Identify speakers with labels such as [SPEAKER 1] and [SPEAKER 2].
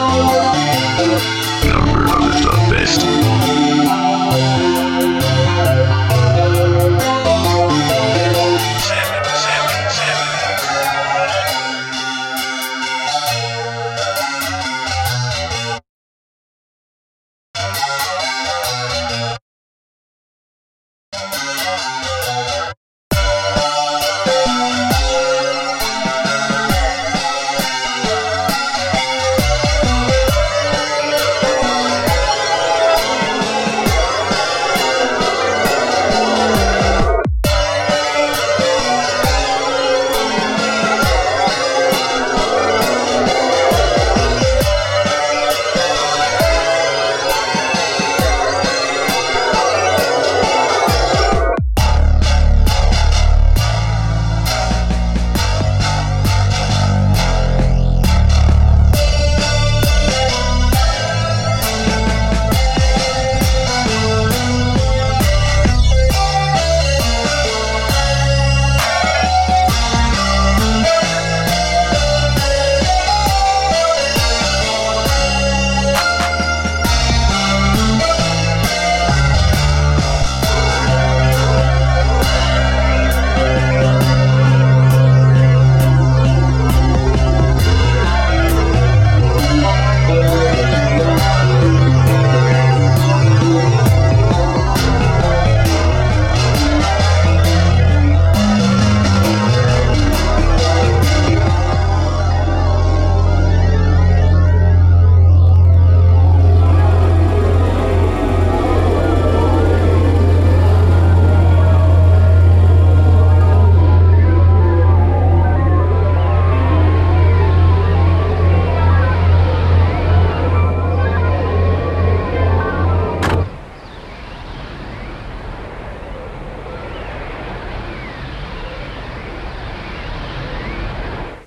[SPEAKER 1] Oh,